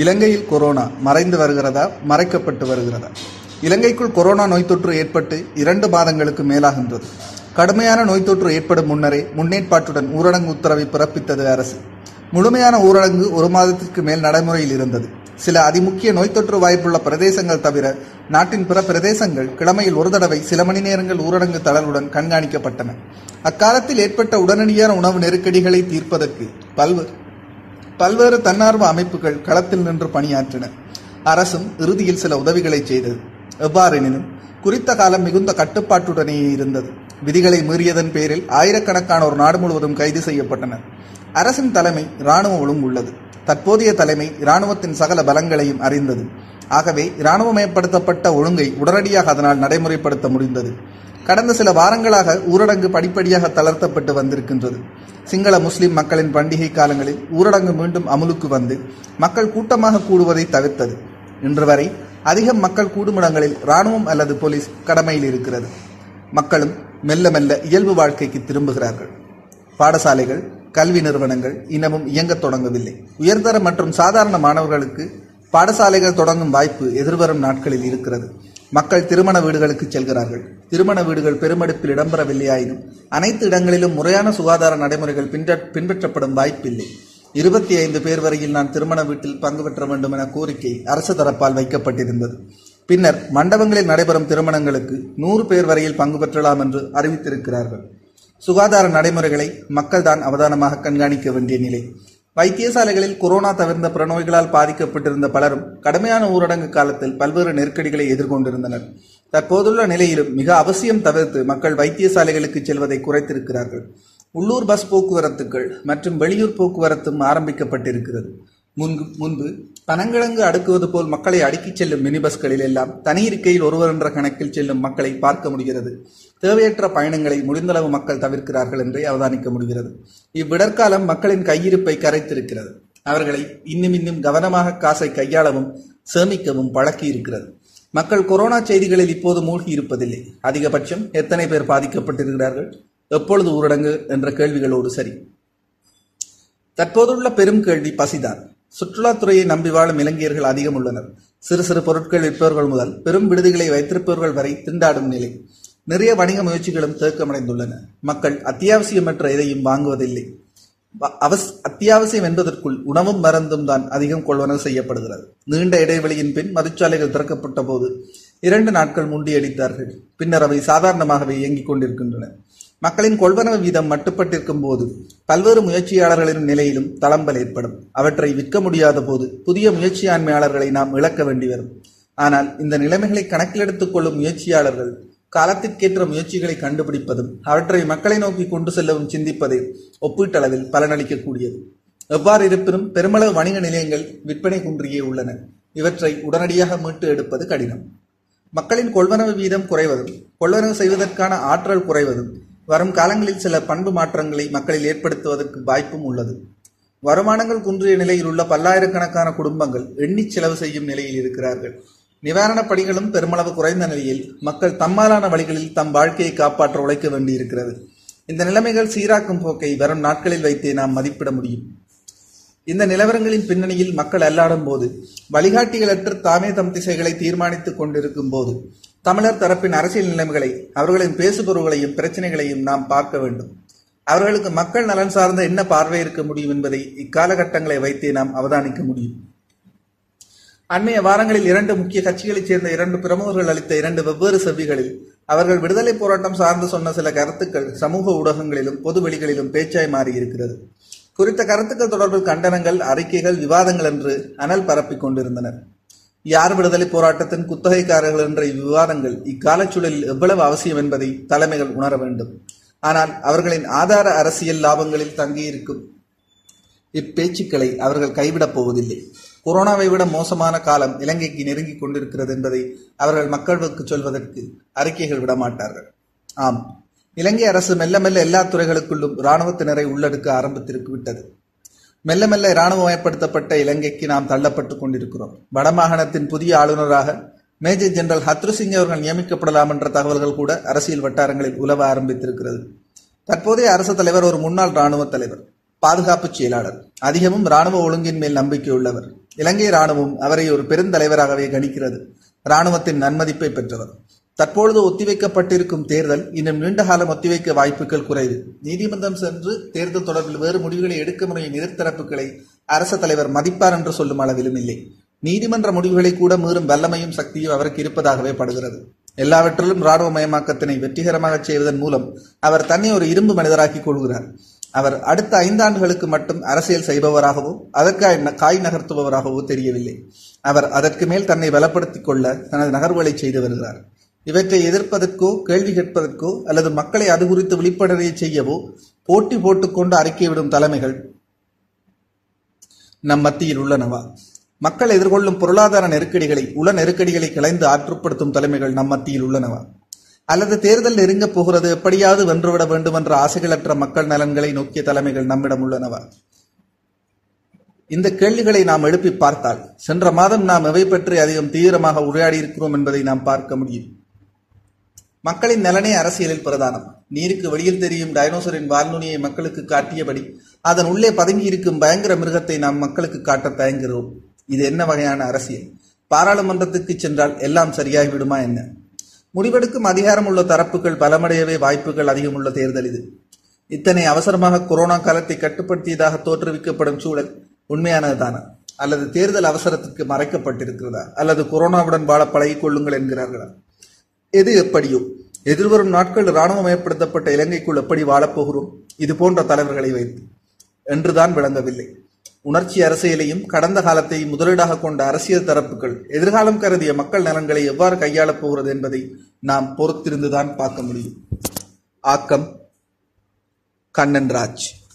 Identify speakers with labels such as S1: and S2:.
S1: இலங்கையில் கொரோனா மறைந்து வருகிறதா? மறைக்கப்பட்டு வருகிறதா? இலங்கைக்குள் கொரோனா நோய் தொற்று ஏற்பட்டு இரண்டு மாதங்களுக்கு மேலாகின்றது. கடுமையான நோய் தொற்று ஏற்படும் முன்னரே முன்னேற்பாட்டுடன் ஊரடங்கு உத்தரவை பிறப்பித்தது அரசு. முழுமையான ஊரடங்கு ஒரு மாதத்திற்கு மேல் நடைமுறையில் இருந்தது. சில அதிமுக்கிய நோய் தொற்று வாய்ப்புள்ள பிரதேசங்கள் தவிர நாட்டின் பிற பிரதேசங்கள் கிழமையில் ஒரு தடவை சில மணி நேரங்கள் ஊரடங்கு தளர்வுடன் கண்காணிக்கப்பட்டன. அக்காலத்தில் ஏற்பட்ட உடனடியான உணவு நெருக்கடிகளை தீர்ப்பதற்கு பல்வேறு பல்வேறு தன்னார்வ அமைப்புகள் களத்தில் நின்று பணியாற்றின. அரசும் இறுதியில் சில உதவிகளை செய்தது. எவ்வாறெனினும் குறித்த காலம் மிகுந்த கட்டுப்பாட்டுடனேயே இருந்தது. விதிகளை மீறியதன் பேரில் ஆயிரக்கணக்கானோர் நாடு முழுவதும் கைது செய்யப்பட்டனர் அரசின் தலைமை இராணுவ ஒழுங்கு உள்ளது. தற்போதைய தலைமை இராணுவத்தின் சகல பலங்களையும் அறிந்தது. ஆகவே இராணுவமயப்படுத்தப்பட்ட ஒழுங்கை உடனடியாக அதனால் நடைமுறைப்படுத்த முடிந்தது. கடந்த சில வாரங்களாக ஊரடங்கு படிப்படியாக தளர்த்தப்பட்டு வந்திருக்கின்றது. சிங்கள முஸ்லிம் மக்களின் பண்டிகை காலங்களில் ஊரடங்கு மீண்டும் அமுலுக்கு வந்து மக்கள் கூட்டமாக கூடுவதை தவிர்த்தது. இன்று வரை அதிகம் மக்கள் கூடுமிடங்களில் இராணுவம் அல்லது போலீஸ் கடமையில் இருக்கிறது. மக்களும் மெல்ல மெல்ல இயல்பு வாழ்க்கைக்கு திரும்புகிறார்கள். பாடசாலைகள் கல்வி நிறுவனங்கள் இன்னமும் இயங்கத் தொடங்கவில்லை. உயர்தர மற்றும் சாதாரண மாணவர்களுக்கு பாடசாலைகள் தொடங்கும் வாய்ப்பு எதிர்வரும் நாட்களில் இருக்கிறது. மக்கள் திருமண வீடுகளுக்கு செல்கிறார்கள். திருமண வீடுகள் பெருமெடுப்பில் இடம்பெறவில்லையாயினும் அனைத்து இடங்களிலும் முறையான சுகாதார நடைமுறைகள் பின்பற்ற பின்பற்றப்படும் வாய்ப்பில்லை. இருபத்தி ஐந்து பேர் வரையில் நான் திருமண வீட்டில் பங்கு பெற்ற வேண்டும் என கோரிக்கை அரசு தரப்பால் வைக்கப்பட்டிருந்தது. பின்னர் மண்டபங்களில் நடைபெறும் திருமணங்களுக்கு நூறு பேர் வரையில் பங்கு பெற்றலாம் என்று அறிவித்திருக்கிறார்கள். சுகாதார நடைமுறைகளை மக்கள் தான் அவதானமாக கண்காணிக்க வேண்டிய நிலை. வைத்தியசாலைகளில் கொரோனா தவிர்ந்த பிறநோய்களால் பாதிக்கப்பட்டிருந்த பலரும் கடுமையான ஊரடங்கு காலத்தில் பல்வேறு நெருக்கடிகளை எதிர்கொண்டிருந்தனர். தற்போதுள்ள நிலையிலும் மிக அவசியம் தவிர்த்து மக்கள் வைத்தியசாலைகளுக்கு செல்வதை குறைத்திருக்கிறார்கள். உள்ளூர் பஸ் போக்குவரத்துகள் மற்றும் வெளியூர் போக்குவரத்தும் ஆரம்பிக்கப்பட்டிருக்கிறது. முன்பு முன்பு பனங்கிழங்கு அடுக்குவது போல் மக்களை அடுக்கிச் செல்லும் மினி பஸ்களில் எல்லாம் தனி இருக்கையில் ஒருவர் என்ற கணக்கில் செல்லும் மக்களை பார்க்க முடிகிறது. தேவையற்ற பயணங்களை முடிந்தளவு மக்கள் தவிர்க்கிறார்கள் என்றே அவதானிக்க முடிகிறது. இவ்விடற்காலம் மக்களின் கையிருப்பை கரைத்திருக்கிறது. அவர்களை இன்னும் இன்னும் கவனமாக காசை கையாளவும் சேமிக்கவும் பழக்கி இருக்கிறது மக்கள் கொரோனா செய்திகளில் இப்போது மூழ்கி இருப்பதில்லை. அதிகபட்சம் எத்தனை பேர் பாதிக்கப்பட்டிருக்கிறார்கள்? எப்பொழுது ஊரடங்கு? என்ற கேள்விகளோடு சரி. தற்போதுள்ள பெரும் கேள்வி பசிதான். சுற்றுலாத்துறையை நம்பி வாழும் இலங்கையர்கள் அதிகம் உள்ளனர். சிறு சிறு பொருட்கள் விற்பவர்கள் முதல் பெரும் விடுதிகளை வைத்திருப்பவர்கள் வரை திண்டாடும் நிலை. நிறைய வணிக முயற்சிகளும் தேக்கமடைந்துள்ளன. மக்கள் அத்தியாவசியமற்ற எதையும் வாங்குவதில்லை. அவஸ் அத்தியாவசியம் என்பதற்குள் உணவும் மருந்தும் தான் அதிகம் கொள்வனவு செய்யப்படுகிறது. நீண்ட இடைவெளியின் பின் மதுச்சாலைகள் திறக்கப்பட்ட போது இரண்டு நாட்கள் முண்டியடித்தார்கள். பின்னர் அவை சாதாரணமாகவே இயங்கிக் கொண்டிருக்கின்றன. மக்களின் கொள்வனவு வீதம் மட்டுப்பட்டிருக்கும் போது பல்வேறு முயற்சியாளர்களின் நிலையிலும் தளம்பல் ஏற்படும். அவற்றை விற்க முடியாத போது புதிய முயற்சியாண்மையாளர்களை நாம் இழக்க வேண்டி வரும். ஆனால் இந்த நிலைமைகளை கணக்கிலெடுத்துக் கொள்ளும் முயற்சியாளர்கள் காலத்திற்கேற்ற முயற்சிகளை கண்டுபிடிப்பதும் அவற்றை மக்களை நோக்கி கொண்டு செல்லவும் சிந்திப்பதே ஒப்பீட்டளவில் பலனளிக்கக்கூடியது. எவ்வாறு இருப்பினும் பெருமளவு வணிக நிலையங்கள் விற்பனை குன்றியே உள்ளன. இவற்றை உடனடியாக மீட்டு எடுப்பது கடினம். மக்களின் கொள்வனவு வீதம் குறைவதும் கொள்வனவு செய்வதற்கான ஆற்றல் குறைவதும் வரும் காலங்களில் சில பண்பு மாற்றங்களை மக்களில் ஏற்படுத்துவதற்கு வாய்ப்பும் உள்ளது. வருமானங்கள் குன்றிய நிலையில் உள்ள பல்லாயிரக்கணக்கான குடும்பங்கள் எண்ணி செலவு செய்யும் நிலையில் இருக்கிறார்கள். நிவாரணப் பணிகளும் பெருமளவு குறைந்த நிலையில் மக்கள் தம்மாலான வழிகளில் தம் வாழ்க்கையை காப்பாற்ற உழைக்க வேண்டியிருக்கிறது. இந்த நிலைமைகள் சீராக்கும் போக்கை வரும் நாட்களில் வைத்தே நாம் மதிப்பிட முடியும். இந்த நிலவரங்களின் பின்னணியில் மக்கள் அல்லாடும் போது வழிகாட்டிகளற்று தாமே தம் திசைகளை தீர்மானித்துக் கொண்டிருக்கும் போது தமிழர் தரப்பின் அரசியல் நிலைமைகளை அவர்களின் பேசுபொருள்களையும் பிரச்சனைகளையும் நாம் பார்க்க வேண்டும். அவர்களுக்கு மக்கள் நலன் சார்ந்த என்ன பார்வை இருக்க முடியும் என்பதை இக்காலகட்டங்களை வைத்தே நாம் அவதானிக்க முடியும். அண்மைய வாரங்களில் இரண்டு முக்கிய கட்சிகளைச் சேர்ந்த இரண்டு பிரமுகர்கள் அளித்த இரண்டு வெவ்வேறு செவ்விகளில் அவர்கள் விடுதலை போராட்டம் சார்ந்து சொன்ன சில கருத்துக்கள் சமூக ஊடகங்களிலும் பொது வெளிகளிலும் பேச்சாய் மாறியிருக்கிறது. குறித்த கருத்துக்கள் தொடர்பில் கண்டனங்கள் அறிக்கைகள் விவாதங்கள் என்று அனல் பரப்பிக் கொண்டிருந்தனர். யார் விடுதலை போராட்டத்தின் குத்தகைக்காரர்கள் என்ற இவ்விவாதங்கள் இக்காலச்சூழலில் எவ்வளவு அவசியம் என்பதை தலைமைகள் உணர வேண்டும். ஆனால் அவர்களின் ஆதார அரசியல் லாபங்களில் தங்கியிருக்கும் இப்பேச்சுக்களை அவர்கள் கைவிடப் போவதில்லை. கொரோனாவை விட மோசமான காலம் இலங்கைக்கு நெருங்கிக் கொண்டிருக்கிறது என்பதை அவர்கள் மக்களுக்கு சொல்வதற்கு அறிக்கைகள் விடமாட்டார்கள். ஆம் இலங்கை அரசு மெல்ல மெல்ல எல்லா துறைகளுக்குள்ளும் இராணுவத்தினரை உள்ளெடுக்க ஆரம்பித்திருக்கு விட்டது மெல்ல மெல்ல இராணுவமயப்படுத்தப்பட்ட இலங்கைக்கு நாம் தள்ளப்பட்டுக் கொண்டிருக்கிறோம். வடமாகாணத்தின் புதிய ஆளுநராக மேஜர் ஜெனரல் ஹத்ருசிங் அவர்கள் நியமிக்கப்படலாம் என்ற தகவல்கள் கூட அரசியல் வட்டாரங்களில் உலவ ஆரம்பித்திருக்கிறது. தற்போதைய அரசு தலைவர் ஒரு முன்னாள் இராணுவ தலைவர் பாதுகாப்பு செயலாளர் அதிகமும் இராணுவ ஒழுங்கின் மேல் நம்பிக்கை உள்ளவர் இலங்கை ராணுவம் அவரை ஒரு பெருந்தலைவராகவே கணிக்கிறது. ராணுவத்தின் நன்மதிப்பை பெற்றவர். தற்பொழுது ஒத்திவைக்கப்பட்டிருக்கும் தேர்தல் இன்னும் நீண்ட காலம் ஒத்திவைக்க வாய்ப்புகள் குறைவு. நீதிமன்றம் சென்று தேர்தல் தொடர்பில் வேறு முடிவுகளை எடுக்க முறையும் எதிர்த்தரப்புகளை அரச தலைவர் மதிப்பார் என்று சொல்லும் அளவிலும் இல்லை. நீதிமன்ற முடிவுகளை கூட மீறும் வல்லமையும் சக்தியும் அவருக்கு இருப்பதாகவே படுகிறது. எல்லாவற்றிலும் இராணுவ மயமாக்கத்தினை வெற்றிகரமாக செய்வதன் மூலம் அவர் தன்னை ஒரு இரும்பு மனிதராக்கிக் கொள்கிறார். அவர் அடுத்த ஐந்தாண்டுகளுக்கு மட்டும் அரசியல் செய்பவராகவோ அதற்காக காய் நகர்த்துபவராகவோ தெரியவில்லை. அவர் அதற்கு மேல் தன்னை பலப்படுத்திக் கொள்ள தனது நகர்வுகளை செய்து வருகிறார். இவற்றை எதிர்ப்பதற்கோ கேள்வி கேட்பதற்கோ அல்லது மக்களை அது குறித்து விழிப்படைய செய்யவோ போட்டி போட்டுக்கொண்டு அறிக்கை விடும் தலைமைகள் நம் மத்தியில் உள்ளனவா? மக்கள் எதிர்கொள்ளும் பொருளாதார நெருக்கடிகளை உள நெருக்கடிகளை கிளைந்து ஆற்றுப்படுத்தும் தலைமைகள் நம் மத்தியில் உள்ளனவா? அல்லது தேர்தல் நெருங்கப் போகிறது எப்படியாவது வென்றுவிட வேண்டும் என்ற ஆசைகளற்ற மக்கள் நலன்களை நோக்கிய தலைமைகள் நம்மிடம் உள்ளனவா? இந்த கேள்விகளை நாம் எழுப்பி பார்த்தால் சென்ற மாதம் நாம் எவை பற்றி அதிகம் தீவிரமாக உரையாடி இருக்கிறோம் என்பதை நாம் பார்க்க முடியும். மக்களின் நலனே அரசியலில் பிரதானம். நீருக்கு வெளியில் தெரியும் டைனோசரின் வால்நுனியை மக்களுக்கு காட்டியபடி அதன் உள்ளே பதுங்கி இருக்கும் பயங்கர மிருகத்தை நாம் மக்களுக்கு காட்ட தயங்குகிறோம். இது என்ன வகையான அரசியல்? பாராளுமன்றத்துக்கு சென்றால் எல்லாம் சரியாகிவிடுமா என்ன? முடிவெடுக்கும் அதிகாரம் உள்ள தரப்புகள் பலமடையவே வாய்ப்புகள் அதிகம் உள்ள தேர்தல் இது. இத்தனை அவசரமாக கொரோனா காலத்தை கட்டுப்படுத்தியதாக தோற்றுவிக்கப்படும் சூழல் உண்மையானதுதானா? அல்லது தேர்தல் அவசரத்துக்கு மறைக்கப்பட்டிருக்கிறதா? அல்லது கொரோனாவுடன் வாழ பழகிக் கொள்ளுங்கள் என்கிறார்களா? எது எப்படியோ? எதிர்வரும் நாட்கள் இராணுவமயப்படுத்தப்பட்ட இலங்கைக்குள் எப்படி வாழப்போகிறோம் இது போன்ற தலைவர்களை வைத்து. என்றுதான் விளங்கவில்லை. உணர்ச்சி அரசியலையும் கடந்த காலத்தை முதலீடாக கொண்ட அரசியல் தரப்புகள் எதிர்காலம் கருதிய மக்கள் நலன்களை எவ்வாறு கையாளப் போகிறது என்பதை நாம் பொறுத்திருந்துதான் பார்க்க முடியும். ஆக்கம். கண்ணன் ராஜ்.